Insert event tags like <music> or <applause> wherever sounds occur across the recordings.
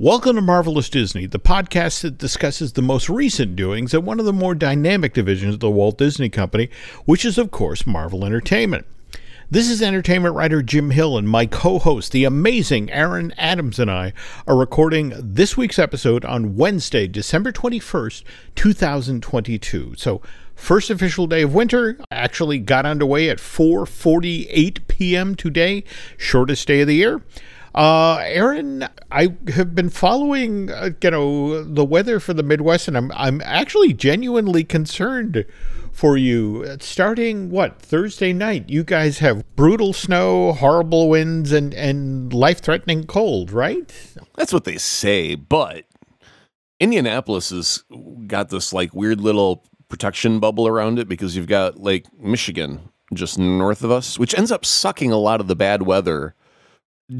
Welcome to Marvelous Disney, the podcast that discusses the most recent doings at one of the more dynamic divisions of the Walt Disney Company, which is, of course, Marvel Entertainment. This is entertainment writer Jim Hill, and my co host, the amazing Aaron Adams, and I are recording this week's episode on Wednesday, December 21st, 2022. So, first official day of winter actually got underway at 4:48 p.m. today, shortest day of the year. Uh, Aaron, I have been following, uh, you know, the weather for the Midwest, and I'm I'm actually genuinely concerned for you. Starting what Thursday night, you guys have brutal snow, horrible winds, and and life threatening cold, right? That's what they say, but Indianapolis has got this like weird little protection bubble around it because you've got Lake Michigan just north of us, which ends up sucking a lot of the bad weather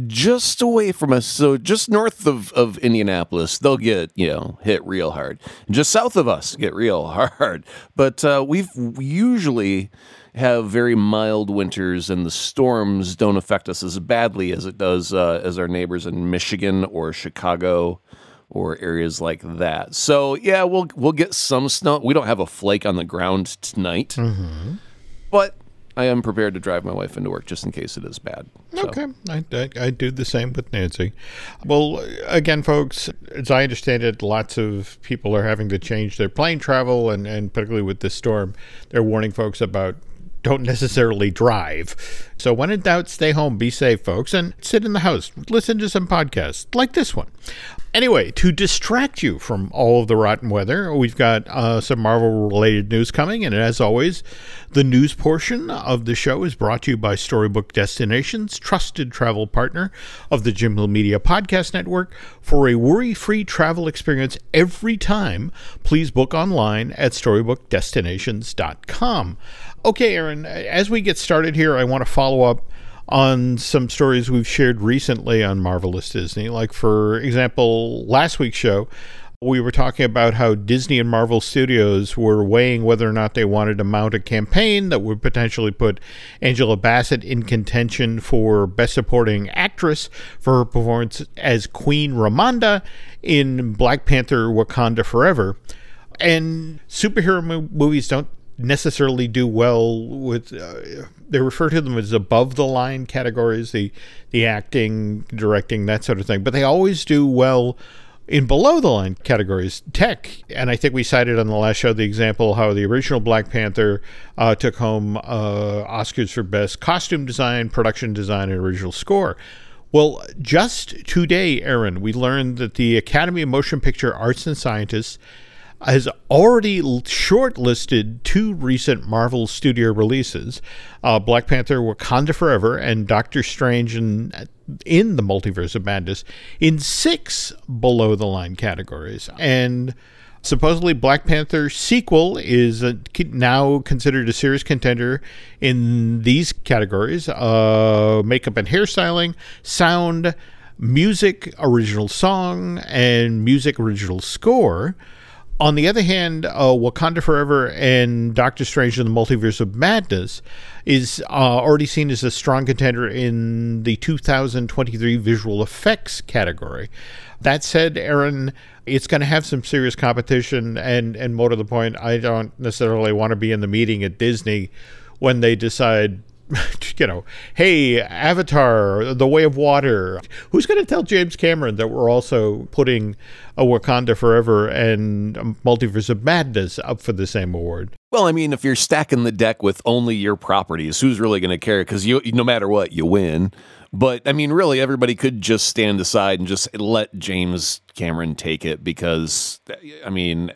just away from us. So just north of, of Indianapolis, they'll get, you know, hit real hard. Just south of us, get real <laughs> hard. But uh, we've we usually have very mild winters and the storms don't affect us as badly as it does uh, as our neighbors in Michigan or Chicago or areas like that. So yeah, we'll we'll get some snow. We don't have a flake on the ground tonight. Mm-hmm. But I am prepared to drive my wife into work just in case it is bad. So. Okay, I, I, I, do the same with Nancy. Well, again, folks, as I understand it, lots of people are having to change their plane travel, and, and particularly with this storm, they're warning folks about don't necessarily drive. So when in doubt, stay home, be safe, folks, and sit in the house. Listen to some podcasts like this one. Anyway, to distract you from all of the rotten weather, we've got uh, some Marvel related news coming. And as always, the news portion of the show is brought to you by Storybook Destinations, trusted travel partner of the Jim Hill Media Podcast Network. For a worry free travel experience every time, please book online at StorybookDestinations.com. Okay, Aaron, as we get started here, I want to follow up on some stories we've shared recently on Marvelous Disney. Like, for example, last week's show, we were talking about how Disney and Marvel Studios were weighing whether or not they wanted to mount a campaign that would potentially put Angela Bassett in contention for Best Supporting Actress for her performance as Queen Ramonda in Black Panther Wakanda Forever. And superhero movies don't necessarily do well with uh, they refer to them as above the line categories the the acting directing that sort of thing. But they always do well in below the line categories tech. And i think we cited on the last show the example how the original black panther uh, took home uh, oscars for best costume design production design and original score. Well, just today, Aaron, we learned that the Academy of Motion Picture Arts and Sciences has already shortlisted two recent Marvel Studio releases uh, Black Panther Wakanda Forever and Doctor Strange in, in the Multiverse of Madness in six below the line categories. And supposedly, Black Panther sequel is a, now considered a serious contender in these categories uh, makeup and hairstyling, sound, music, original song, and music original score. On the other hand, uh, Wakanda Forever and Doctor Strange in the Multiverse of Madness is uh, already seen as a strong contender in the 2023 visual effects category. That said, Aaron, it's going to have some serious competition, and and more to the point, I don't necessarily want to be in the meeting at Disney when they decide <laughs> you know, hey, Avatar, The Way of Water. Who's going to tell James Cameron that we're also putting a Wakanda Forever and Multiverse of Madness up for the same award? Well, I mean, if you're stacking the deck with only your properties, who's really going to care? Because you, no matter what, you win. But I mean, really, everybody could just stand aside and just let James Cameron take it because, I mean,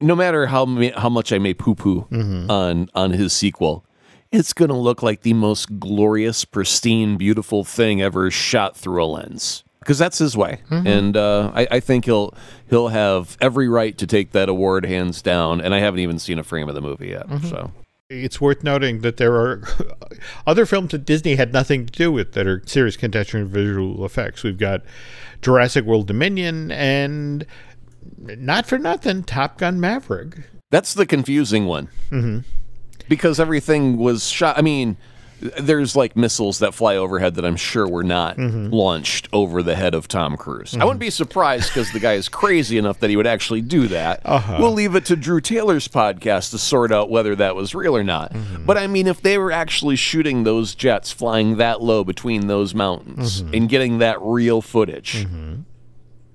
no matter how how much I may poo poo mm-hmm. on on his sequel, it's going to look like the most glorious, pristine, beautiful thing ever shot through a lens. Because that's his way, mm-hmm. and uh, I, I, think he'll he'll have every right to take that award hands down. And I haven't even seen a frame of the movie yet, mm-hmm. so it's worth noting that there are <laughs> other films that Disney had nothing to do with that are serious contention in visual effects. We've got Jurassic World Dominion and not for nothing, Top Gun Maverick. That's the confusing one. Mm-hmm because everything was shot. I mean, there's like missiles that fly overhead that I'm sure were not mm-hmm. launched over the head of Tom Cruise. I mm-hmm. wouldn't be surprised because the guy is crazy enough that he would actually do that. Uh-huh. We'll leave it to Drew Taylor's podcast to sort out whether that was real or not. Mm-hmm. But I mean, if they were actually shooting those jets flying that low between those mountains and getting that real footage.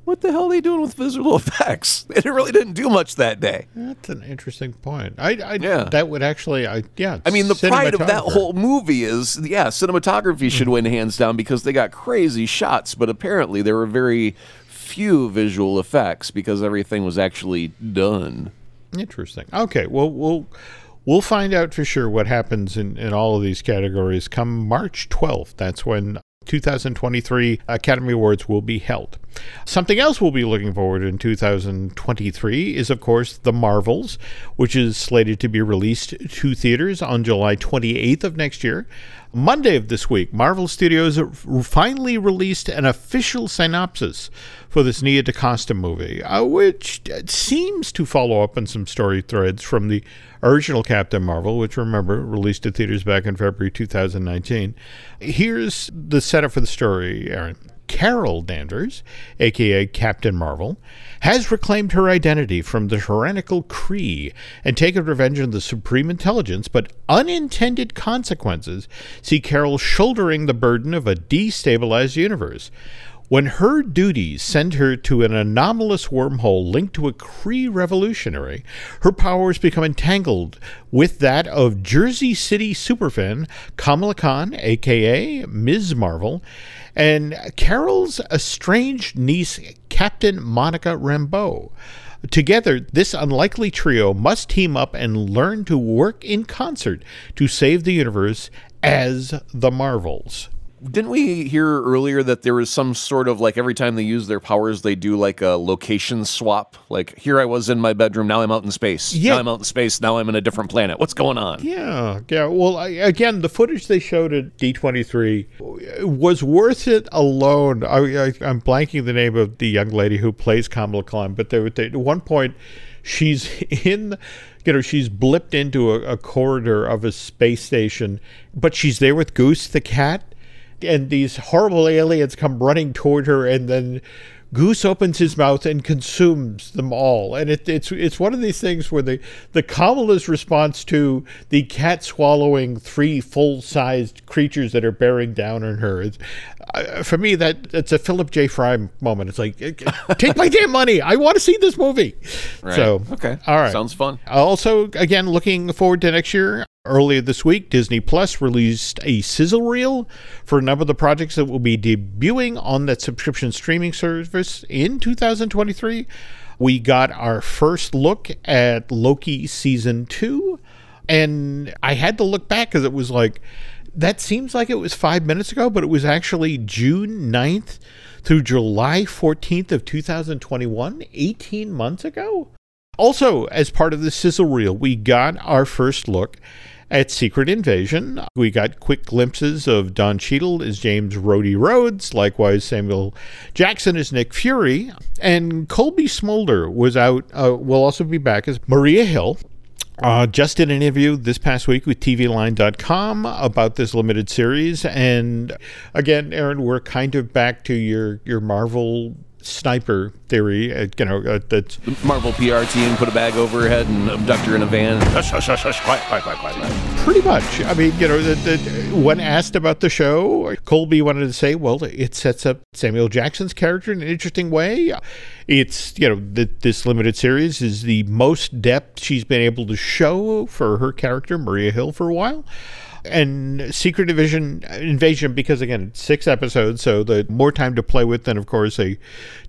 What the hell are they doing with visual <laughs> effects? It really didn't do much that day. That's an interesting point. I, I Yeah. that would actually, I yeah. I mean, the pride of that whole movie is, yeah, cinematography should hmm. win hands down because they got crazy shots, but apparently there were very few visual effects because everything was actually done. Interesting. Okay, well, we'll we'll find out for sure what happens in in all of these categories come March twelfth. That's when 2023 Academy Awards will be held. Something else we'll be looking forward to in 2023 is, of course, The Marvels, which is slated to be released to theaters on July 28th of next year. Monday of this week, Marvel Studios finally released an official synopsis for this Nia DaCosta movie, uh, which seems to follow up on some story threads from the original Captain Marvel, which remember released to theaters back in February 2019. Here's the setup for the story, Aaron. Carol Danvers, aka Captain Marvel, has reclaimed her identity from the tyrannical Kree and taken revenge on the Supreme Intelligence, but unintended consequences see Carol shouldering the burden of a destabilized universe. When her duties send her to an anomalous wormhole linked to a Kree revolutionary, her powers become entangled with that of Jersey City superfan Kamala Khan, aka Ms. Marvel, and Carol's estranged niece, Captain Monica Rambeau. Together, this unlikely trio must team up and learn to work in concert to save the universe as the Marvels. Didn't we hear earlier that there was some sort of like every time they use their powers, they do like a location swap? Like, here I was in my bedroom, now I'm out in space. Yeah. Now I'm out in space, now I'm in a different planet. What's going on? Yeah, yeah. Well, I, again, the footage they showed at D23 was worth it alone. I, I, I'm blanking the name of the young lady who plays Kamala Khan, but there, there, at one point, she's <laughs> in, you know, she's blipped into a, a corridor of a space station, but she's there with Goose the cat, and these horrible aliens come running toward her, and then. Goose opens his mouth and consumes them all, and it, it's it's one of these things where the the Kamala's response to the cat swallowing three full sized creatures that are bearing down on her. Uh, for me, that it's a Philip J. Fry moment. It's like, take my damn money. I want to see this movie. Right. So okay. all right. Sounds fun. Also, again, looking forward to next year. Earlier this week, Disney Plus released a sizzle reel for a number of the projects that will be debuting on that subscription streaming service in 2023. We got our first look at Loki season two, and I had to look back because it was like, that seems like it was five minutes ago, but it was actually June 9th through July 14th of 2021, 18 months ago. Also, as part of the sizzle reel, we got our first look at Secret Invasion. We got quick glimpses of Don Cheadle as James Rhodey Rhodes, likewise Samuel Jackson as Nick Fury, and Colby Smolder was out. Uh, will also be back as Maria Hill. Uh, just did an interview this past week with TVLine.com about this limited series, and again, Aaron, we're kind of back to your your Marvel sniper theory. Uh, you know, uh, that's The Marvel PR team put a bag over her head and abduct her in a van. Hush, hush, hush, hush. Quiet, quiet, quiet, quiet, quiet. Pretty much. I mean, you know, the, the, when asked about the show, Colby wanted to say, well, it sets up Samuel Jackson's character in an interesting way. It's, you know, the, this limited series is the most depth she's been able to show for her character, Maria Hill, for a while. And Secret Division Invasion, because again, six episodes, so the more time to play with than, of course, a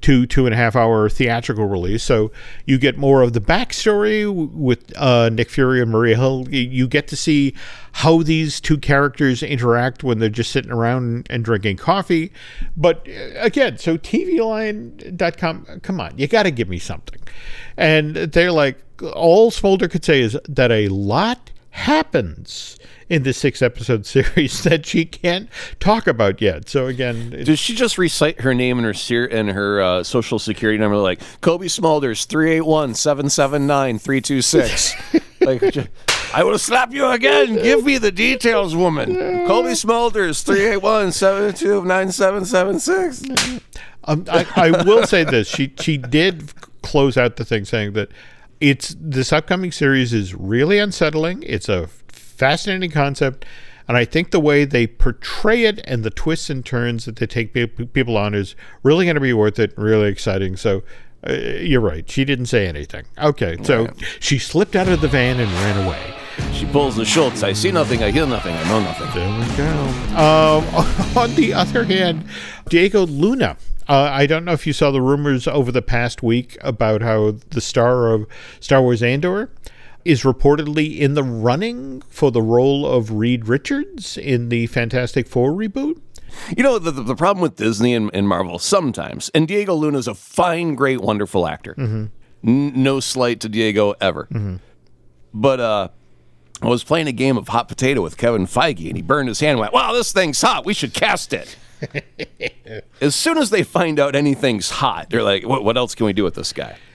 two, two and a half hour theatrical release. So you get more of the backstory with uh, Nick Fury and Maria Hill. You get to see how these two characters interact when they're just sitting around and drinking coffee. But uh, again, so TVLine.com, come on, you got to give me something. And they're like, all Smulders could say is that a lot happens in this six episode <laughs> series that she can't talk about yet. So again, Does she just recite her name and her ser- and her uh, social security number like Cobie Smulders 381-779-326? <laughs> like ju- I will slap you again. Give me the details, woman. Cobie Smulders, 381 722 9776. Um, I, I will say this: she she did close out the thing saying that it's this upcoming series is really unsettling. It's a fascinating concept, and I think the way they portray it and the twists and turns that they take pe- people on is really going to be worth it. Really exciting. So. Uh, you're right. She didn't say anything. Okay, so she slipped out of the van and ran away. She pulls the Schultz. I see nothing, I hear nothing, I know nothing. There we go. Um, <laughs> on the other hand, Diego Luna. Uh, I don't know if you saw the rumors over the past week about how the star of Star Wars Andor is reportedly in the running for the role of Reed Richards in the Fantastic Four reboot. You know, the, the problem with Disney and, and Marvel sometimes, and Diego Luna is a fine, great, wonderful actor. N- no slight to Diego ever. But uh, I was playing a game of hot potato with Kevin Feige, and he burned his hand and went, Wow, this thing's hot. We should cast it. <laughs> as soon as they find out anything's hot, they're like, What, what else can we do with this guy? <sighs>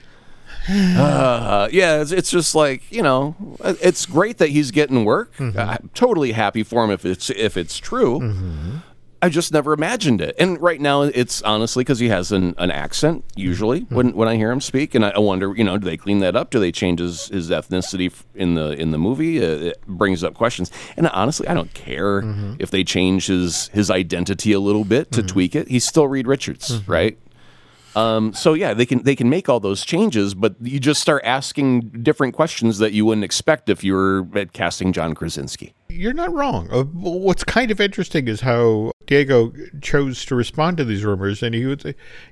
Uh, yeah, it's, it's just like you know, it's great that he's getting work. I'm totally happy for him if it's if it's true. I just never imagined it. And right now, it's honestly because he has an, an accent, usually, mm-hmm. when, when I hear him speak. And I, I wonder, you know, do they clean that up? Do they change his, his ethnicity in the in the movie? Uh, it brings up questions. And honestly, I don't care mm-hmm. if they change his, his identity a little bit to mm-hmm. tweak it. He's still Reed Richards, right? Um, so yeah, they can they can make all those changes, but you just start asking different questions that you wouldn't expect if you were casting John Krasinski. You're not wrong. Uh, what's kind of interesting is how Diego chose to respond to these rumors. And he was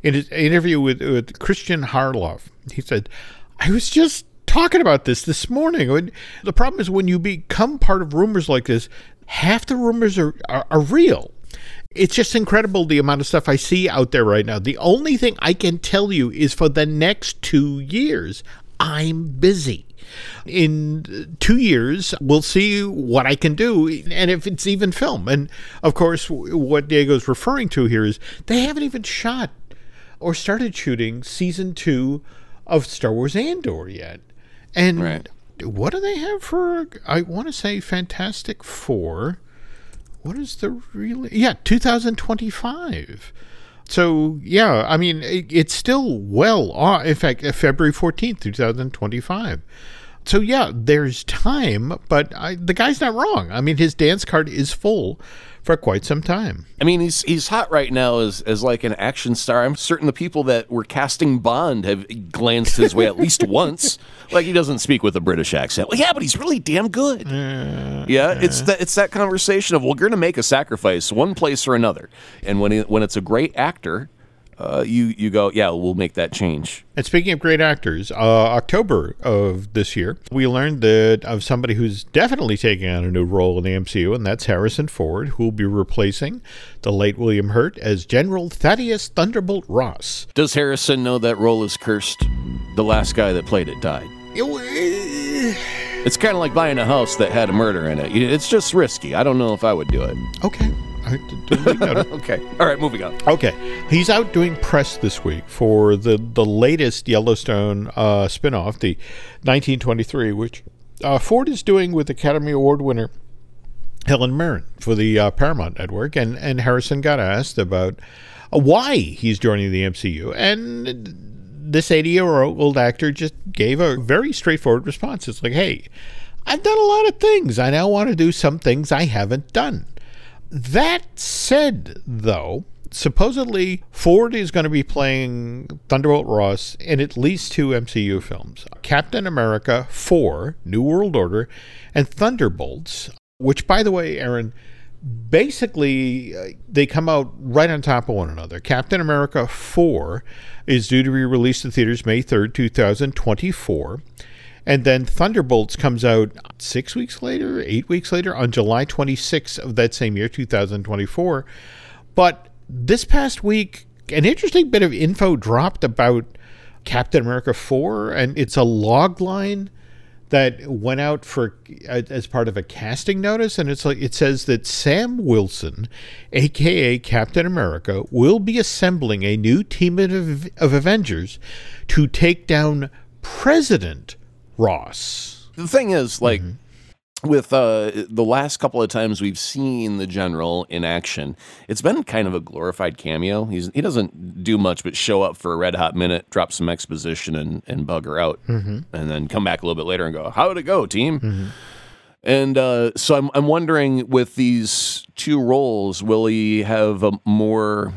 in his interview with, with Kristian Harloff. He said, "I was just talking about this this morning. The problem is when you become part of rumors like this, half the rumors are, are, are real." It's just incredible the amount of stuff I see out there right now. The only thing I can tell you is for the next two years, I'm busy. In two years, we'll see what I can do and if it's even film. And of course, what Diego's referring to here is they haven't even shot or started shooting season two of Star Wars Andor yet. And Right. what do they have for, I want to say Fantastic Four? What is the real yeah 2025 so yeah i mean it, it's still well on in fact february 14th 2025 so yeah there's time but I, the guy's not wrong i mean his dance card is full for quite some time I mean, he's he's hot right now as as like an action star. I'm certain the people that were casting Bond have glanced his way at least <laughs> once. Like he doesn't speak with a British accent. Well, yeah, but he's really damn good. yeah, it's that it's that conversation of well, we're going to make a sacrifice one place or another, and when he, when it's a great actor, uh, you you go, yeah, we'll make that change. And speaking of great actors, uh, October of this year, we learned that of somebody who's definitely taking on a new role in the MCU, and that's Harrison Ford, who will be replacing the late William Hurt as General Thaddeus Thunderbolt Ross. Does Harrison know that role is cursed? The last guy that played it died. It's kind of like buying a house that had a murder in it. It's just risky. I don't know if I would do it. Okay. I d- duly noted. <laughs> Okay. All right, moving on. Okay, he's out doing press this week for the the latest Yellowstone uh, spinoff, the 1923, which uh, Ford is doing with Academy Award winner Helen Mirren for the uh, Paramount Network, and and Harrison got asked about uh, why he's joining the MCU, and this 80 year old actor just gave a very straightforward response. It's like, hey, I've done a lot of things. I now want to do some things I haven't done. That said, though, supposedly Ford is going to be playing Thunderbolt Ross in at least two MCU films Captain America 4, New World Order, and Thunderbolts, which, by the way, Aaron, basically uh, they come out right on top of one another. Captain America 4 is due to be released in theaters May 3rd, 2024. And then Thunderbolts comes out six weeks later, eight weeks later, on July 26th of that same year, 2024. But this past week, an interesting bit of info dropped about Captain America 4, and it's a log line that went out for as part of a casting notice and it's like it says that Sam Wilson aka Captain America will be assembling a new team of, of Avengers to take down President Ross. The thing is, like, with uh, the last couple of times we've seen the general in action, it's been kind of a glorified cameo. He's he doesn't do much but show up for a red hot minute, drop some exposition, and and bugger out, mm-hmm. and then come back a little bit later and go, "How'd it go, team?" Mm-hmm. And uh, so I'm I'm wondering with these two roles, will he have a more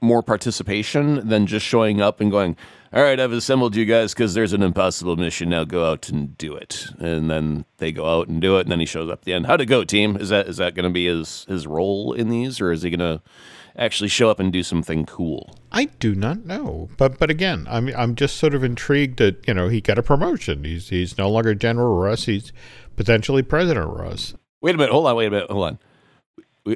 more participation than just showing up and going, all right, I've assembled you guys because there's an impossible mission. Now go out and do it. And then they go out and do it, and then he shows up at the end. How'd it go, team? Is that is that going to be his his role in these, or is he going to actually show up and do something cool? I do not know, but but again, I'm I'm just sort of intrigued that you know he got a promotion. He's he's no longer General Russ. He's potentially President Russ. Wait a minute. Hold on. Wait a minute. Hold on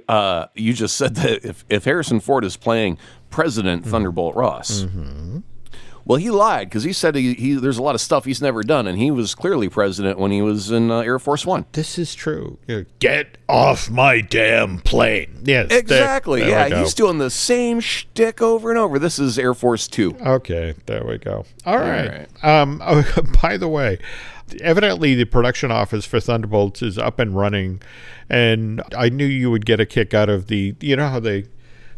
uh, you just said that if, if Harrison Ford is playing President mm-hmm. Thunderbolt Ross, mm-hmm. well, he lied because he said he, he, there's a lot of stuff he's never done, and he was clearly president when he was in uh, Air Force One. This is true. Get off my damn plane. Yes, exactly. There, there yeah, he's doing the same shtick over and over. This is Air Force Two. Okay, there we go. All right. All right. Um, oh, <laughs> by the way, evidently the production office for Thunderbolts is up and running, and I knew you would get a kick out of the. You know how they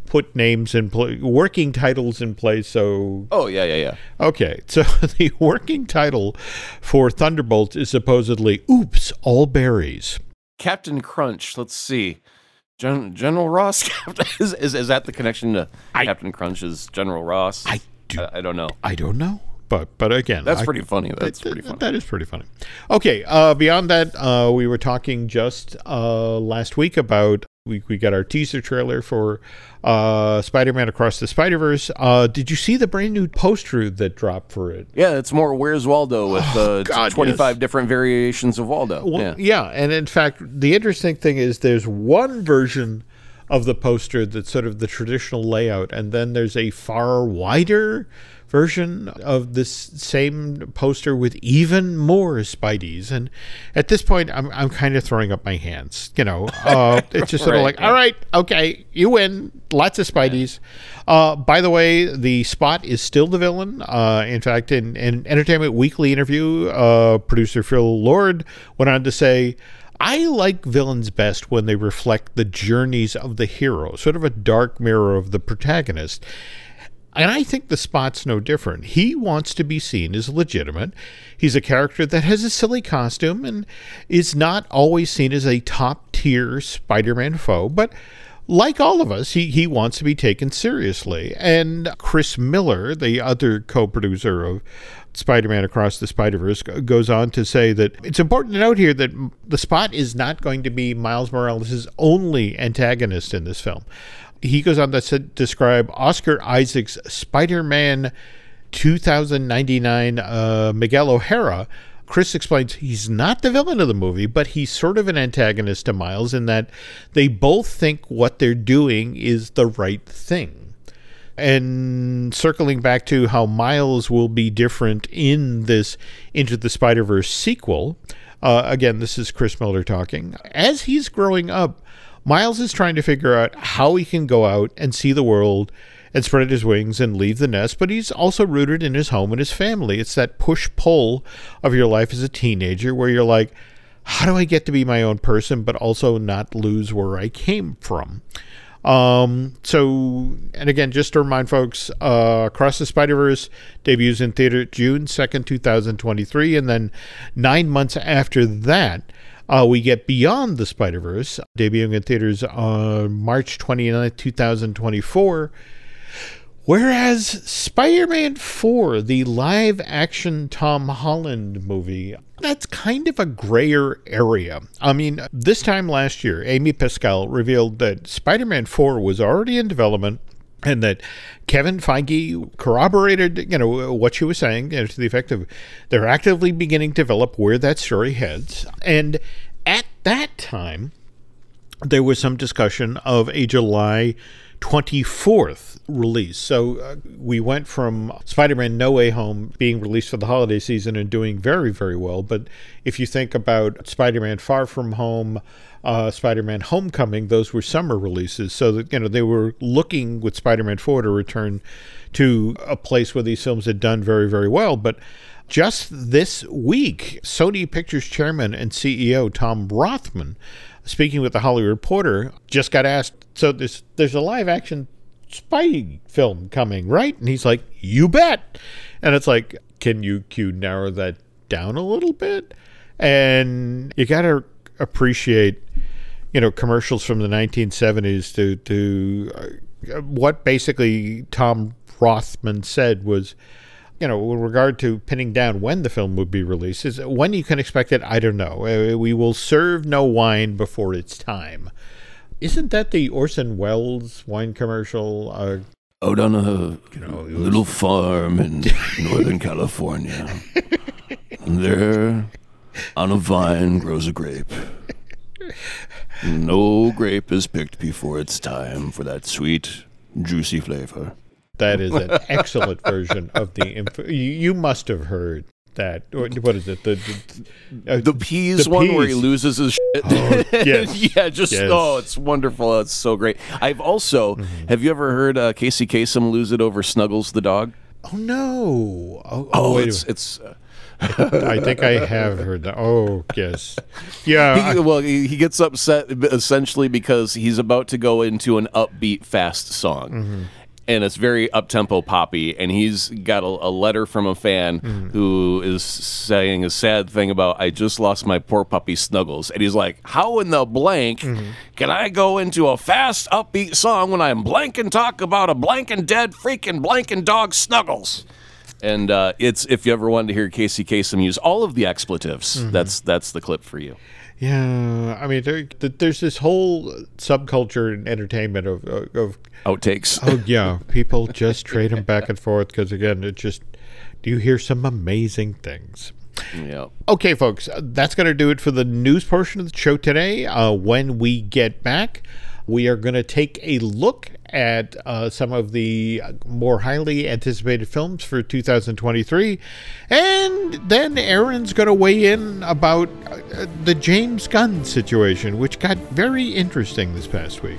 put names in place, working titles in place. So, oh yeah, yeah, yeah. Okay, <laughs> so the working title for Thunderbolts is supposedly "Oops, all berries." Captain Crunch. Let's see. Gen- General Ross <laughs> is, is is that the connection to I, Captain Crunch? Is General Ross? I do. I, I don't know. I don't know but but again, that's I, pretty funny. That's that, pretty funny. That is pretty funny. Okay. Uh, beyond that, uh, we were talking just uh, last week about we we got our teaser trailer for uh, Spider-Man Across the Spider-Verse. Uh, did you see the brand new poster that dropped for it? Yeah, it's more Where's Waldo with oh, uh, God, 25 yes. different variations of Waldo. Well, yeah. yeah, and in fact, the interesting thing is there's one version of the poster that's sort of the traditional layout, and then there's a far wider version of this same poster with even more Spideys. And at this point, I'm, I'm kind of throwing up my hands. You know, uh, <laughs> it's just sort right, of like, yeah. all right, okay, you win. Lots of Spideys. Uh, by the way, the spot is still the villain. Uh, in fact, in an Entertainment Weekly interview, uh, producer Phil Lord went on to say, I like villains best when they reflect the journeys of the hero, sort of a dark mirror of the protagonist. And I think the spot's no different. He wants to be seen as legitimate. He's a character that has a silly costume and is not always seen as a top tier Spider Man foe, but like all of us, he, he wants to be taken seriously. And Chris Miller, the other co producer of Spider Man Across the Spider Verse, goes on to say that it's important to note here that the spot is not going to be Miles Morales' only antagonist in this film he goes on to describe Oscar Isaac's Spider Man 2099 uh, Miguel O'Hara. Chris explains he's not the villain of the movie, but he's sort of an antagonist to Miles in that they both think what they're doing is the right thing. And circling back to how Miles will be different in this Into the Spider Verse sequel, uh, again, this is Chris Miller talking. As he's growing up, Miles is trying to figure out how he can go out and see the world and spread his wings and leave the nest, but he's also rooted in his home and his family. It's that push pull of your life as a teenager where you're like, how do I get to be my own person, but also not lose where I came from? Um, so, and again, just to remind folks, uh, Across the Spider Verse debuts in theater June 2nd, 2023, and then nine months after that, uh, we get Beyond the Spider Verse, debuting in theaters on March 29, 2024. Whereas Spider Man 4, the live action Tom Holland movie, that's kind of a grayer area. I mean, this time last year, Amy Pascal revealed that Spider Man 4 was already in development and that Kevin Feige corroborated, you know, what she was saying, you know, to the effect of they're actively beginning to develop where that story heads. And at that time, there was some discussion of a July 24th release. So uh, we went from Spider Man No Way Home being released for the holiday season and doing very, very well. But if you think about Spider Man Far From Home, uh, Spider Man Homecoming, those were summer releases. So that, you know, they were looking with Spider Man 4 to return to a place where these films had done very, very well. But just this week, Sony Pictures chairman and CEO Tom Rothman, speaking with the Hollywood Reporter, just got asked, "So there's there's a live action spy film coming, right?" And he's like, "You bet." And it's like, "Can you can you narrow that down a little bit?" And you got to appreciate, you know, commercials from the 1970s to to uh, what basically Tom Rothman said was you know, with regard to pinning down when the film would be released, is when you can expect it, I don't know. Uh, we will serve no wine before its time. Isn't that the Orson Welles wine commercial? Uh, Out on a you know, little farm in <laughs> Northern California. and there, on a vine, grows a grape. No grape is picked before it's time for that sweet, juicy flavor. That is an excellent version of the. Inf- you, you must have heard that. What is it? The the, uh, the peas the one peas. where he loses his shit. Oh, yes. <laughs> yeah, just yes. oh, it's wonderful. It's so great. I've also mm-hmm. have you ever heard uh, Casey Kasem lose it over Snuggles the dog? Oh no! Oh, oh, oh it's it's. Uh, <laughs> I think I have heard that. Oh, yes. Yeah. He, well, he, gets upset essentially because he's about to go into an upbeat, fast song. Mm-hmm and it's very up tempo poppy. And he's got a, a letter from a fan mm. who is saying a sad thing about I just lost my poor puppy Snuggles, and he's like, "How in the blank mm-hmm. can I go into a fast upbeat song when I'm blank and talk about a blank and dead freaking blank and dog Snuggles?" And uh, it's if you ever wanted to hear Casey Kasem use all of the expletives, mm-hmm. that's that's the clip for you. Yeah, I mean, there, there's this whole subculture and entertainment of, of outtakes. Oh yeah, people just trade them back and forth because again, it just do you hear some amazing things. Yeah. Okay, folks, that's going to do it for the news portion of the show today. Uh, when we get back, we are going to take a look at uh, some of the more highly anticipated films for 2023. And then Aaron's going to weigh in about uh, the James Gunn situation, which got very interesting this past week.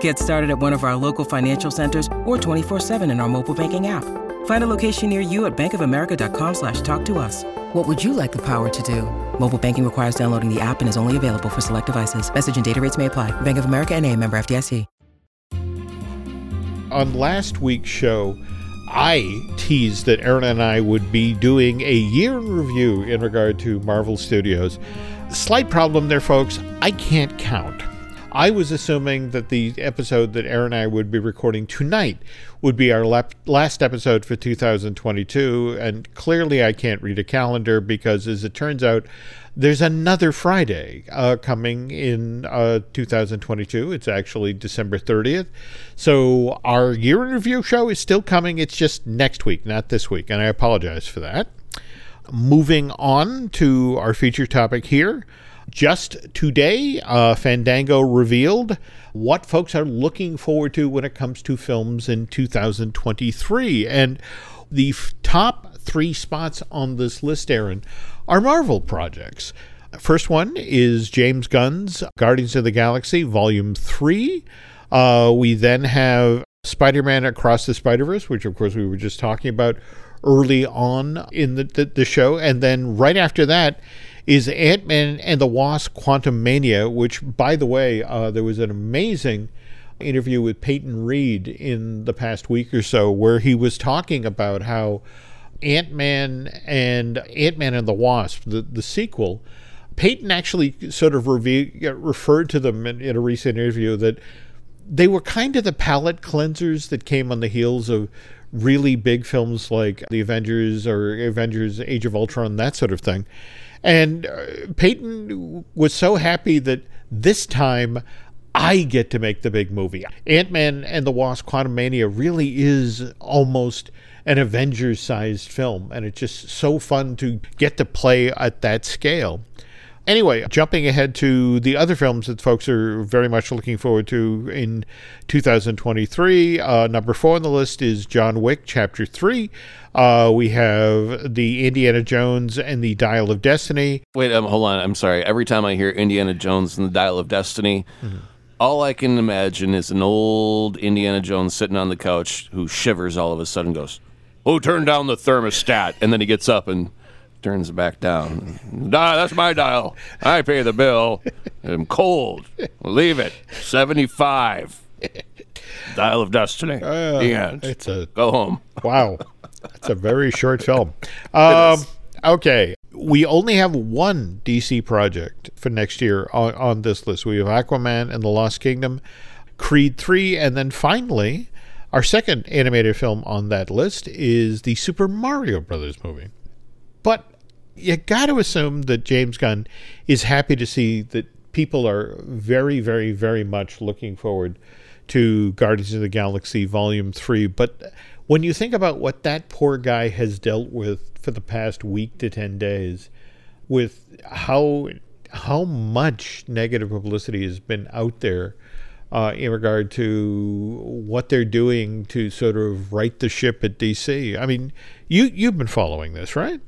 Get started at one of our local financial centers or 24-7 in our mobile banking app. Find a location near you at bankofamerica.com slash talk to us. What would you like the power to do? Mobile banking requires downloading the app and is only available for select devices. Message and data rates may apply. Bank of America and a member FDIC. On last week's show, I teased that Aaron and I would be doing a year in review in regard to Marvel Studios. Slight problem there, folks. I can't count. I was assuming that the episode that Aaron and I would be recording tonight would be our last episode for 2022. And clearly, I can't read a calendar because, as it turns out, there's another Friday uh, coming in uh, 2022. It's actually December 30th. So, our year in review show is still coming. It's just next week, not this week. And I apologize for that. Moving on to our feature topic here. Just today, uh, Fandango revealed what folks are looking forward to when it comes to films in 2023. And the f- top three spots on this list, Aaron, are Marvel projects. First one is James Gunn's Guardians of the Galaxy Volume 3. Uh, we then have Spider Man Across the Spider Verse, which, of course, we were just talking about early on in the, the, the show. And then right after that is Ant Man and the Wasp Quantumania, which, by the way, uh, there was an amazing interview with Peyton Reed in the past week or so where he was talking about how Ant Man and Ant Man and the Wasp, the, the sequel, Peyton actually sort of referred to them in, in a recent interview that they were kind of the palate cleansers that came on the heels of really big films like The Avengers or Avengers Age of Ultron, that sort of thing. And uh, Peyton was so happy that this time I get to make the big movie. Ant Man and the Wasp Quantumania really is almost an Avengers sized film, and it's just so fun to get to play at that scale. Anyway, jumping ahead to the other films that folks are very much looking forward to in 2023, uh, number four on the list is John Wick Chapter 3. Uh, we have the Indiana Jones and the Dial of Destiny. Wait, um, hold on. I'm sorry. Every time I hear Indiana Jones and the Dial of Destiny, mm-hmm. all I can imagine is an old Indiana Jones sitting on the couch who shivers all of a sudden goes, Who turned down the thermostat? And then he gets up and turns back down. that's my dial. I pay the bill. I'm cold. Leave it. 75. Dial of Destiny. Uh, the end. It's a go home. Wow. It's a very short film. <laughs> Um, okay. We only have one DC project for next year on, on this list. We have Aquaman and the Lost Kingdom, Creed 3, and then finally, our second animated film on that list is the Super Mario Brothers movie. But you got to assume that James Gunn is happy to see that people are very, very, very much looking forward to Guardians of the Galaxy Volume 3. But when you think about what that poor guy has dealt with for the past week to 10 days, with how how much negative publicity has been out there uh, in regard to what they're doing to sort of right the ship at DC. I mean, you you've been following this, right?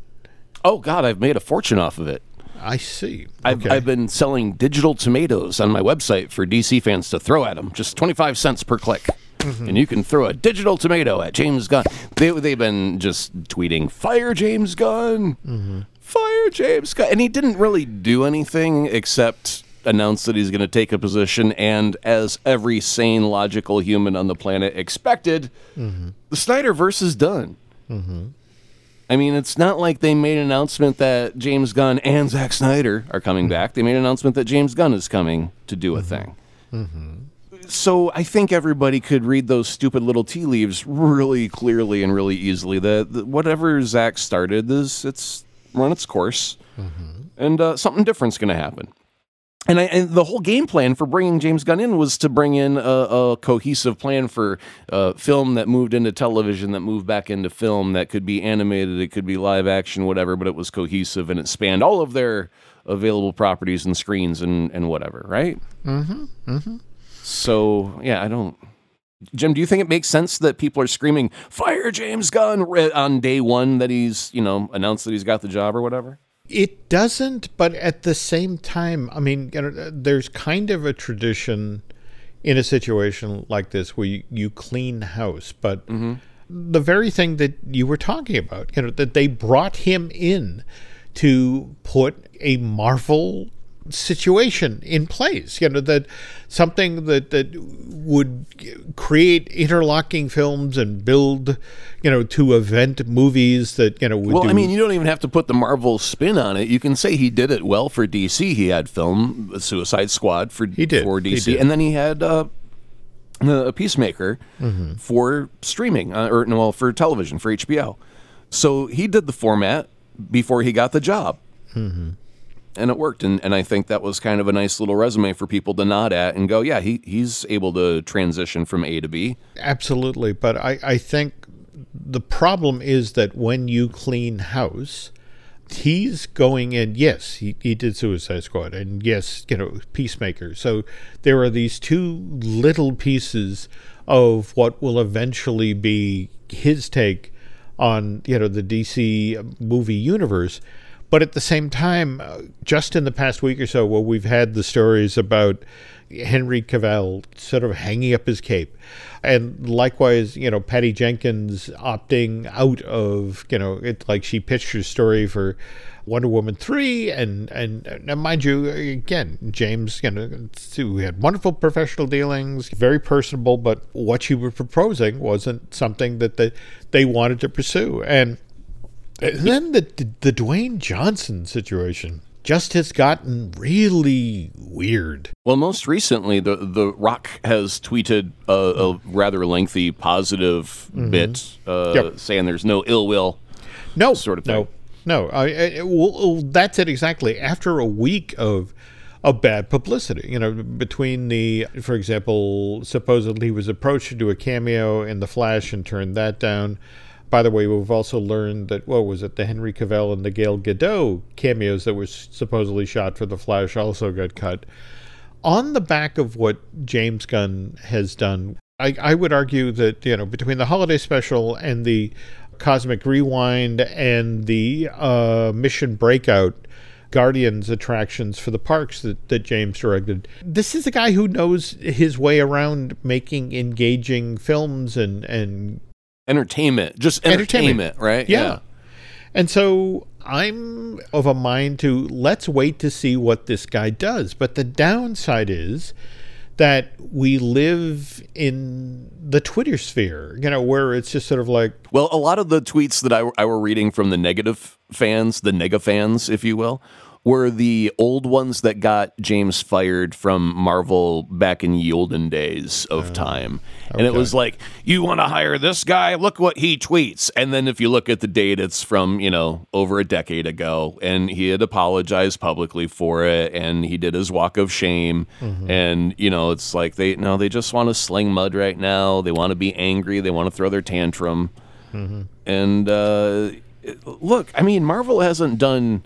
Oh God, I've made a fortune off of it. I see. I've, I've been selling digital tomatoes on my website for DC fans to throw at them, just 25 cents per click. Mm-hmm. And you can throw a digital tomato at James Gunn. They, they've been just tweeting, fire James Gunn, mm-hmm. fire James Gunn. And he didn't really do anything except announce that he's going to take a position. And as every sane, logical human on the planet expected, mm-hmm. the Snyderverse is done. I mean, it's not like they made an announcement that James Gunn and Zack Snyder are coming mm-hmm. back. They made an announcement that James Gunn is coming to do a mm-hmm. thing. Mm-hmm. So I think everybody could read those stupid little tea leaves really clearly and really easily. That whatever Zack started is it's run its course, mm-hmm. and uh, something different's going to happen and, I, and the whole game plan for bringing James Gunn in was to bring in a, a cohesive plan for uh, film that moved into television, that moved back into film, that could be animated, it could be live action, whatever, but it was cohesive and it spanned all of their available properties and screens and, and whatever, right? Mm-hmm. Mm-hmm. So yeah, I don't. Jim, do you think it makes sense that people are screaming "Fire James Gunn" on day one that he's you know announced that he's got the job or whatever? It doesn't, but at the same time, I mean, you know, there's kind of a tradition in a situation like this where you, you clean house, but mm-hmm. the very thing that you were talking about, you know, that they brought him in to put a Marvel situation in place. You know that something that that would create interlocking films and build you know to event movies that you know well do... i mean you don't even have to put the marvel spin on it. You can say he did it well for dc he had film suicide squad for he did. for dc did. and then he had uh a peacemaker mm-hmm. for streaming uh, or no well, for television for hbo so he did the format before he got the job. Mm-hmm and it worked. And, and I think that was kind of a nice little resume for people to nod at and go, yeah, he, he's able to transition from A to B. Absolutely. But I, I think the problem is that when you clean house, he's going in, yes, he, he did Suicide Squad, and yes, you know, Peacemaker. So there are these two little pieces of what will eventually be his take on, you know, the DC movie universe But at the same time, uh, just in the past week or so, where we've had the stories about Henry Cavill sort of hanging up his cape. And likewise, you know, Patty Jenkins opting out of, you know, it like she pitched her story for Wonder Woman 3 and and, and mind you again James you know we had wonderful professional dealings very personable but what she was proposing wasn't something that they, they wanted to pursue and and then the the Dwayne Johnson situation just has gotten really weird. Well, most recently, the the Rock has tweeted a, a rather lengthy positive mm-hmm. bit, uh, yep. saying there's no ill will, no sort of thing. No, no. I, well, that's it exactly. After a week of of bad publicity, you know, between the, for example, supposedly he was approached to do a cameo in The Flash and turned that down. By the way, we've also learned that what was it, the Henry Cavill and the Gal Gadot cameos that were supposedly shot for The Flash also got cut. On the back of what James Gunn has done, I, I would argue that you know between the holiday special and the Cosmic Rewind and the uh, Mission Breakout Guardians attractions for the parks that, that James directed. This is a guy who knows his way around making engaging films and, and entertainment, just entertainment, entertainment. right? Yeah. yeah. And so I'm of a mind to let's wait to see what this guy does. But the downside is that we live in the Twitter sphere, you know, where it's just sort of like. Well, a lot of the tweets that I, I were reading from the negative fans, the nega fans, if you will, were the old ones that got James fired from Marvel back in the olden days of uh, time. Okay. And it was like, you want to hire this guy? Look what he tweets. And then if you look at the date, it's from, you know, over a decade ago. And he had apologized publicly for it. And he did his walk of shame. Mm-hmm. And, you know, it's like they, no, they just want to sling mud right now. They want to be angry. They want to throw their tantrum. Mm-hmm. And uh, look, I mean, Marvel hasn't done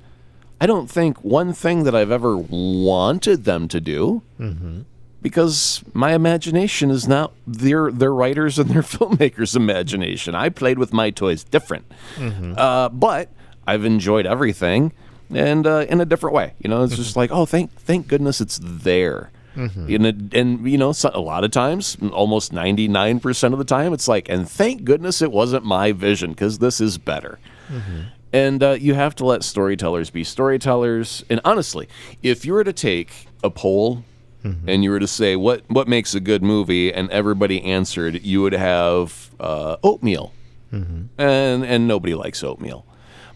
I don't think one thing that I've ever wanted them to do. Mm-hmm. Because my imagination is not their their writers and their <laughs> filmmakers' imagination. I played with my toys different, mm-hmm. uh, but I've enjoyed everything, and uh, in a different way. You know, it's mm-hmm. just like, oh, thank thank goodness it's there. Mm-hmm. And, and you know, a lot of times, almost ninety nine percent of the time, it's like, and thank goodness it wasn't my vision because this is better. Mm-hmm. And uh, you have to let storytellers be storytellers. And honestly, if you were to take a poll mm-hmm. and you were to say what what makes a good movie, and everybody answered, you would have uh, oatmeal, mm-hmm. and and nobody likes oatmeal,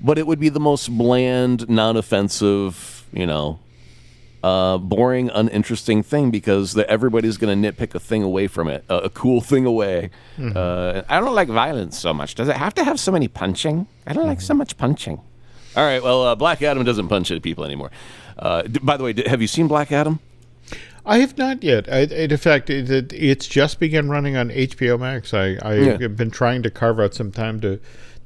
but it would be the most bland, non-offensive, you know, uh, boring, uninteresting thing because the, everybody's going to nitpick a thing away from it, a, a cool thing away. Mm-hmm. Uh, I don't like violence so much. Does it have to have so many punching? I don't mm-hmm. like so much punching. All right, well, uh, Black Adam doesn't punch at people anymore. Uh, d- by the way, d- have you seen Black Adam? I have not yet. I, in fact, it, it's just begun running on HBO Max. I, I yeah. have been trying to carve out some time to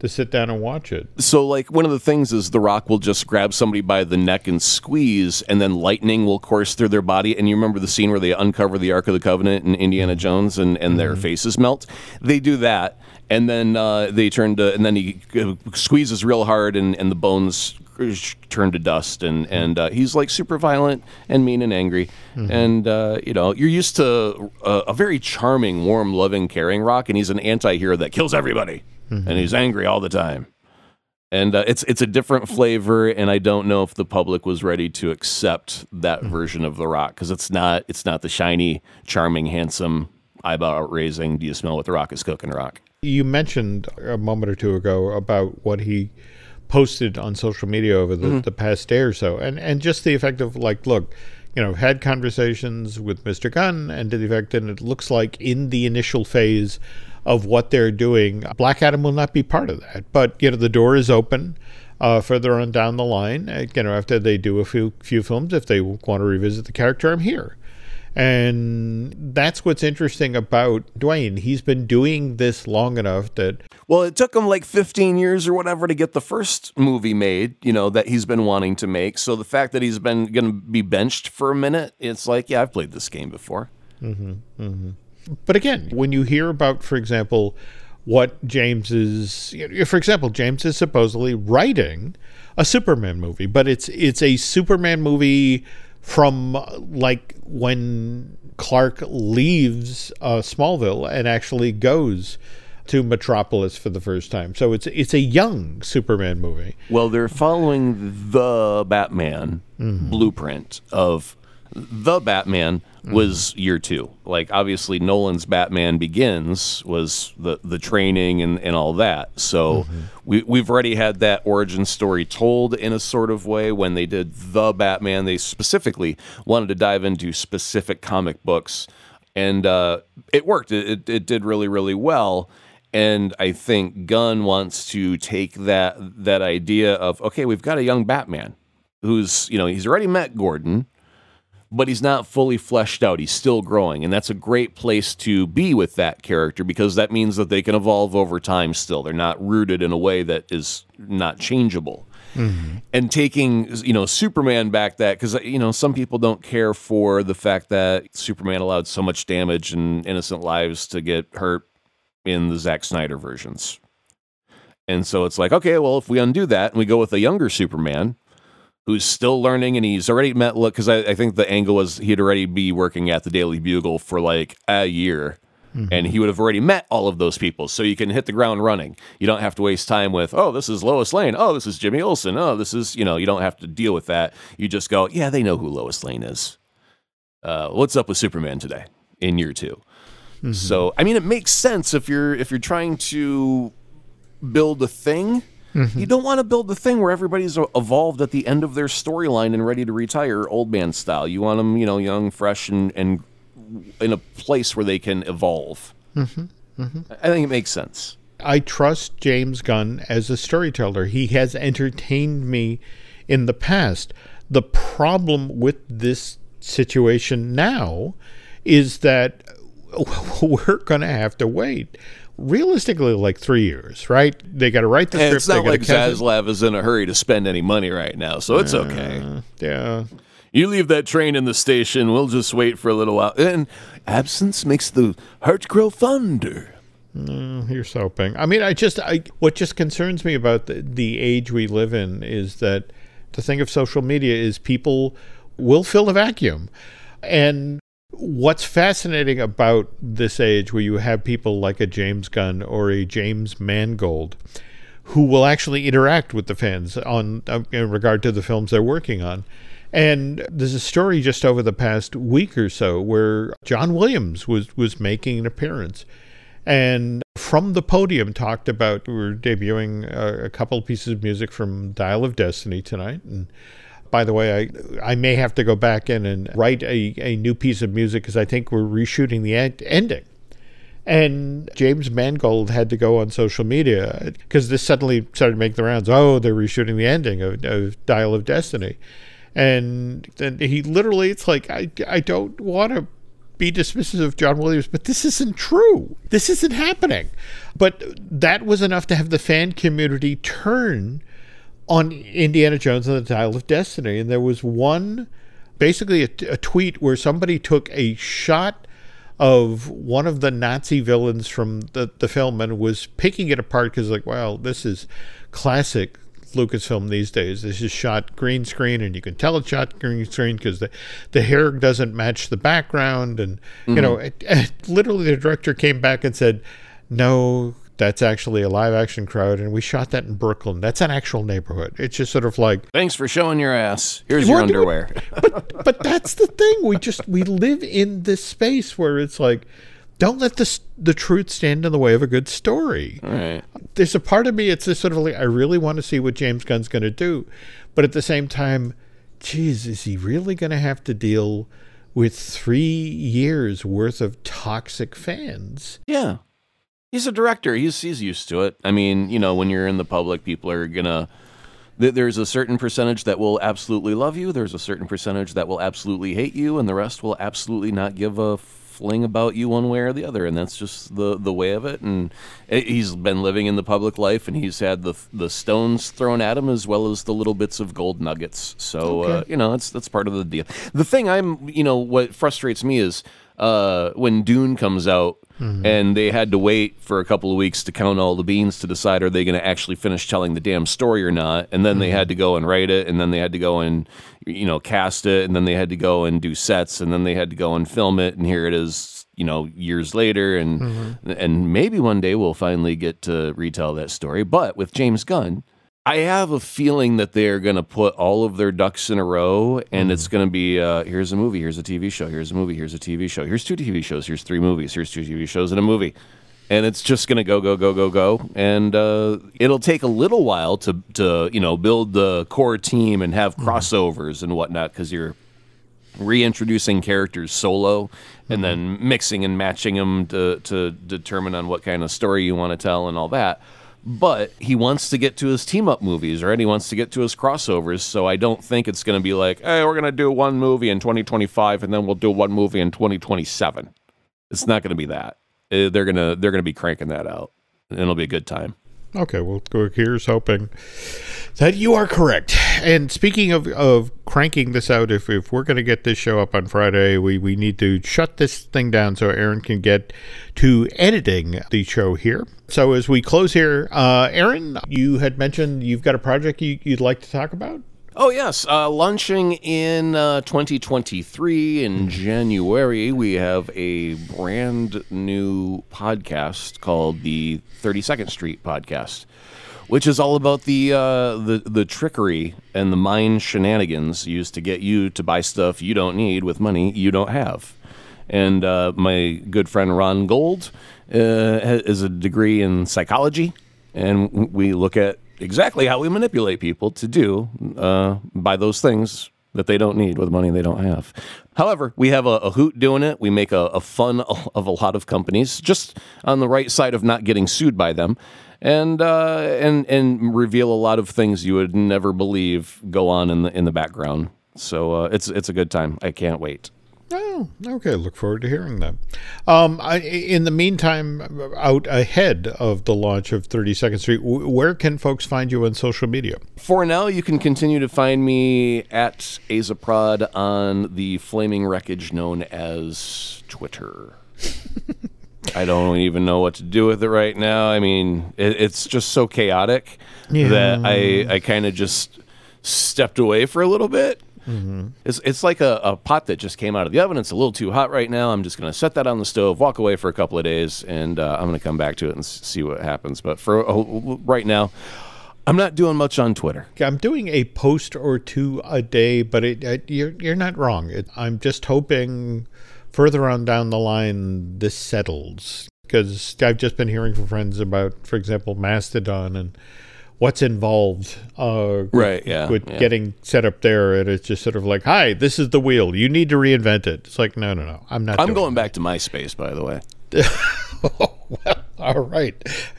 to sit down and watch it. So, like, one of the things is The Rock will just grab somebody by the neck and squeeze, and then lightning will course through their body. And you remember the scene where they uncover the Ark of the Covenant in Indiana Jones and, and mm-hmm. their faces melt? They do that. And then uh, they turn to, and then he squeezes real hard, and, and the bones turn to dust and and uh, he's like super violent and mean and angry mm-hmm. and uh, you know you're used to a, a, very charming warm loving caring rock and he's an anti-hero that kills everybody mm-hmm. and he's angry all the time. And uh, it's it's a different flavor, and I don't know if the public was ready to accept that mm-hmm. version of The Rock because it's not it's not the shiny, charming, handsome, eyebrow raising. Do you smell what The Rock is cooking? Rock. You mentioned a moment or two ago about what he posted on social media over the, mm-hmm. the past day or so, and and just the effect of like, look, you know, had conversations with Mr. Gunn, and to the effect that it looks like in the initial phase of what they're doing. Black Adam will not be part of that, but you know the door is open. Uh, further on down the line, uh, you know, after they do a few few films, if they want to revisit the character, I'm here. And that's what's interesting about Dwayne. He's been doing this long enough that. Well, it took him like 15 years or whatever to get the first movie made, you know, that he's been wanting to make. So the fact that he's been going to be benched for a minute, it's like, yeah, I've played this game before. Mm-hmm, mm-hmm. But again, when you hear about, for example, what James is. For example, James is supposedly writing a Superman movie, but it's it's a Superman movie from like when Clark leaves uh, Smallville and actually goes to Metropolis for the first time. So it's it's a young Superman movie. Well, they're following the Batman blueprint of the Batman was year two. Like obviously Nolan's Batman Begins was the the training and, and all that. So we we've already had that origin story told in a sort of way when they did the Batman. They specifically wanted to dive into specific comic books, and uh, it worked. It, it it did really really well. And I think Gunn wants to take that that idea of okay, we've got a young Batman who's you know he's already met Gordon, but he's not fully fleshed out. He's still growing, and that's a great place to be with that character because that means that they can evolve over time. Still, they're not rooted in a way that is not changeable. Mm-hmm. And taking you know Superman back that because you know some people don't care for the fact that Superman allowed so much damage and innocent lives to get hurt in the Zack Snyder versions. And so it's like, okay, well, if we undo that and we go with a younger Superman who's still learning and he's already met, look, because I, I think the angle was he'd already be working at the Daily Bugle for like a year. And he would have already met all of those people. So you can hit the ground running. You don't have to waste time with, oh, this is Lois Lane. Oh, this is Jimmy Olsen. Oh, this is, you know, you don't have to deal with that. You just go, yeah, they know who Lois Lane is. Uh, what's up with Superman today in year 2 So, I mean, it makes sense if you're if you're trying to build a thing. Mm-hmm. You don't want to build the thing where everybody's e- evolved at the end of their storyline and ready to retire, old man style. You want them, you know, young, fresh, and, and in a place where they can evolve. I I think it makes sense. I trust James Gunn as a storyteller. He has entertained me in the past. The problem with this situation now is that <laughs> we're going to have to wait realistically like three years, right? They got to write the And script. it's not like. Zaslav is in a hurry to spend any money right now, so it's okay. Yeah. You leave that train in the station. We'll just wait for a little while. And absence makes the heart grow fonder. Mm, Here's hoping. I mean, I just, I what just concerns me about the, the age we live in is that the thing of social media is people will fill a vacuum, and what's fascinating about this age, where you have people like a James Gunn or a James Mangold, who will actually interact with the fans on uh, in regard to the films they're working on. And there's a story just over the past week or so where John Williams was was making an appearance, and from the podium talked about we're debuting a, a couple pieces of music from Dial of Destiny tonight. And by the way, I I may have to go back in and write a, a new piece of music because I think we're reshooting the end, ending. And James Mangold had to go on social media because this suddenly started making the rounds. Oh, they're reshooting the ending of, of Dial of Destiny. And then he literally, it's like, I, I don't want to be dismissive of John Williams, but this isn't true. This isn't happening. But that was enough to have the fan community turn on Indiana Jones and the Dial of Destiny. And there was one, basically a, a tweet where somebody took a shot of one of the Nazi villains from the, the film and was picking it apart because, like, well, this is classic Lucasfilm these days. This is shot green screen, and you can tell it's shot green screen because the, the hair doesn't match the background. And, you mm-hmm. know, it, it- literally the director came back and said, no, that's actually a live action crowd, and we shot that in Brooklyn. That's an actual neighborhood. It's just sort of like, Thanks for showing your ass. Here's your underwear. <laughs> but but that's the thing. We just we live in this space where it's like, don't let the the truth stand in the way of a good story. Right. There's a part of me. It's just sort of like I really want to see what James Gunn's going to do, but at the same time, geez, is he really going to have to deal with three years worth of toxic fans? Yeah. He's a director. He's he's used to it. I mean, you know, when you're in the public, people are gonna. th- There's a certain percentage that will absolutely love you. There's a certain percentage that will absolutely hate you, and the rest will absolutely not give a fling about you one way or the other. And that's just the the way of it. And it- he's been living in the public life, and he's had the the stones thrown at him as well as the little bits of gold nuggets. So uh, you know, that's that's part of the deal. The thing I'm, you know, what frustrates me is uh, when Dune comes out, mm-hmm. and they had to wait for a couple of weeks to count all the beans to decide are they going to actually finish telling the damn story or not, and then they mm-hmm. had to go and write it, and then they had to go and you know cast it, and then they had to go and do sets, and then they had to go and film it, and here it is, you know, years later, and mm-hmm. and maybe one day we'll finally get to retell that story. But with James Gunn, I have a feeling that they're going to put all of their ducks in a row, and it's going to be uh, here's a movie, here's a TV show, here's a movie, here's a TV show, here's two TV shows, here's three movies, here's two TV shows and a movie, and it's just going to go, go, go, go, go, and uh, it'll take a little while to to you know build the core team and have crossovers and whatnot because you're reintroducing characters solo and then mixing and matching them to, to determine on what kind of story you want to tell and all that. But he wants to get to his team up movies, right? He wants to get to his crossovers. So I don't think it's going to be like, hey, we're going to do one movie in 2025 and then we'll do one movie in 2027. It's not going to be that. Uh, They're gonna they're gonna be cranking that out, and it'll be a good time. Okay, well, here's hoping that you are correct. And speaking of, of cranking this out, if, if we're going to get this show up on Friday, we, we need to shut this thing down so Aaron can get to editing the show here. So as we close here, uh, Aaron, you had mentioned you've got a project you, you'd like to talk about? Oh, yes. Uh, launching in uh, 2023 in January, we have a brand new podcast called the 32nd Street Podcast, which is all about the, uh, the, the trickery and the mind shenanigans used to get you to buy stuff you don't need with money you don't have. And uh, my good friend Ron Gold uh, ha- a degree in psychology, and we look at exactly how we manipulate people to do uh, buy those things that they don't need with money they don't have. However, we have a, a hoot doing it. We make a, a fun <laughs> of a lot of companies, just on the right side of not getting sued by them, and uh, and and reveal a lot of things you would never believe go on in the in the background. So uh, it's it's a good time. I can't wait. Oh, okay. Look forward to hearing that. Um, I, in the meantime, out ahead of the launch of 32nd Street, w- where can folks find you on social media? For now, you can continue to find me at Azaprod on the flaming wreckage known as Twitter. <laughs> I don't even know what to do with it right now. I mean, it, it's just so chaotic that I, I kind of just stepped away for a little bit. It's, it's like a, a pot that just came out of the oven. It's a little too hot right now. I'm just going to set that on the stove, walk away for a couple of days, and uh, I'm going to come back to it and see what happens. But for uh, right now, I'm not doing much on Twitter. I'm doing a post or two a day, but it, it, you're you're not wrong. It, I'm just hoping further on down the line this settles because I've just been hearing from friends about, for example, Mastodon and what's involved. Uh, Right, yeah, With yeah. getting set up there, and it's just sort of like, "Hi, this is the wheel. You need to reinvent it." It's like, no, no, no. I'm not. I'm going back to MySpace, by the way. <laughs> well, all right.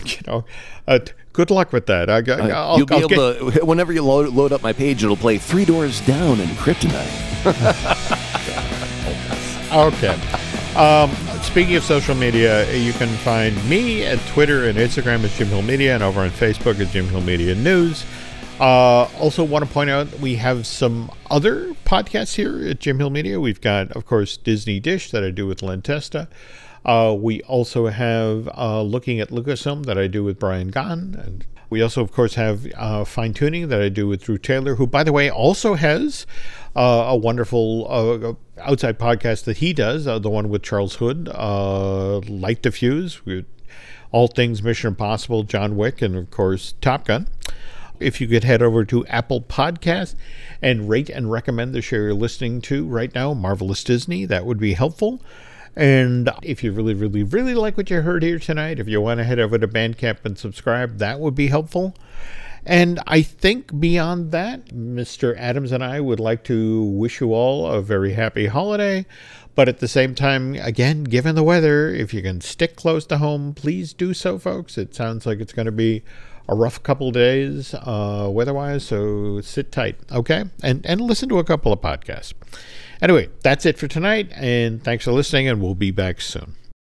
You know, uh, good luck with that. I, I, I'll, You'll be I'll able get- to, <laughs> whenever you load, load up my page, it'll play Three Doors Down and Kryptonite. <laughs> Okay. Um, speaking of social media, you can find me at Twitter and Instagram as Jim Hill Media and over on Facebook as Jim Hill Media News. Uh, also, want to point out we have some other podcasts here at Jim Hill Media. We've got, of course, Disney Dish that I do with Len Testa. Uh, we also have uh, Looking at Lucasfilm that I do with Brian Gahn. And we also, of course, have uh, Fine Tuning that I do with Drew Taylor, who, by the way, also has uh, a wonderful uh, outside podcast that he does, uh, the one with Charles Hood, uh, Light the Fuse, all things Mission Impossible, John Wick, and, of course, Top Gun. If you could head over to Apple Podcast and rate and recommend the show you're listening to right now, Marvelous Disney, that would be helpful. And if you really, really, really like what you heard here tonight, if you want to head over to Bandcamp and subscribe, that would be helpful. And I think beyond that, Mr. Adams and I would like to wish you all a very happy holiday. But at the same time, again, given the weather, if you can stick close to home, please do so, folks. It sounds like it's going to be a rough couple days uh, weather-wise, so sit tight, okay? And and listen to a couple of podcasts. Anyway, that's it for tonight, and thanks for listening, and we'll be back soon.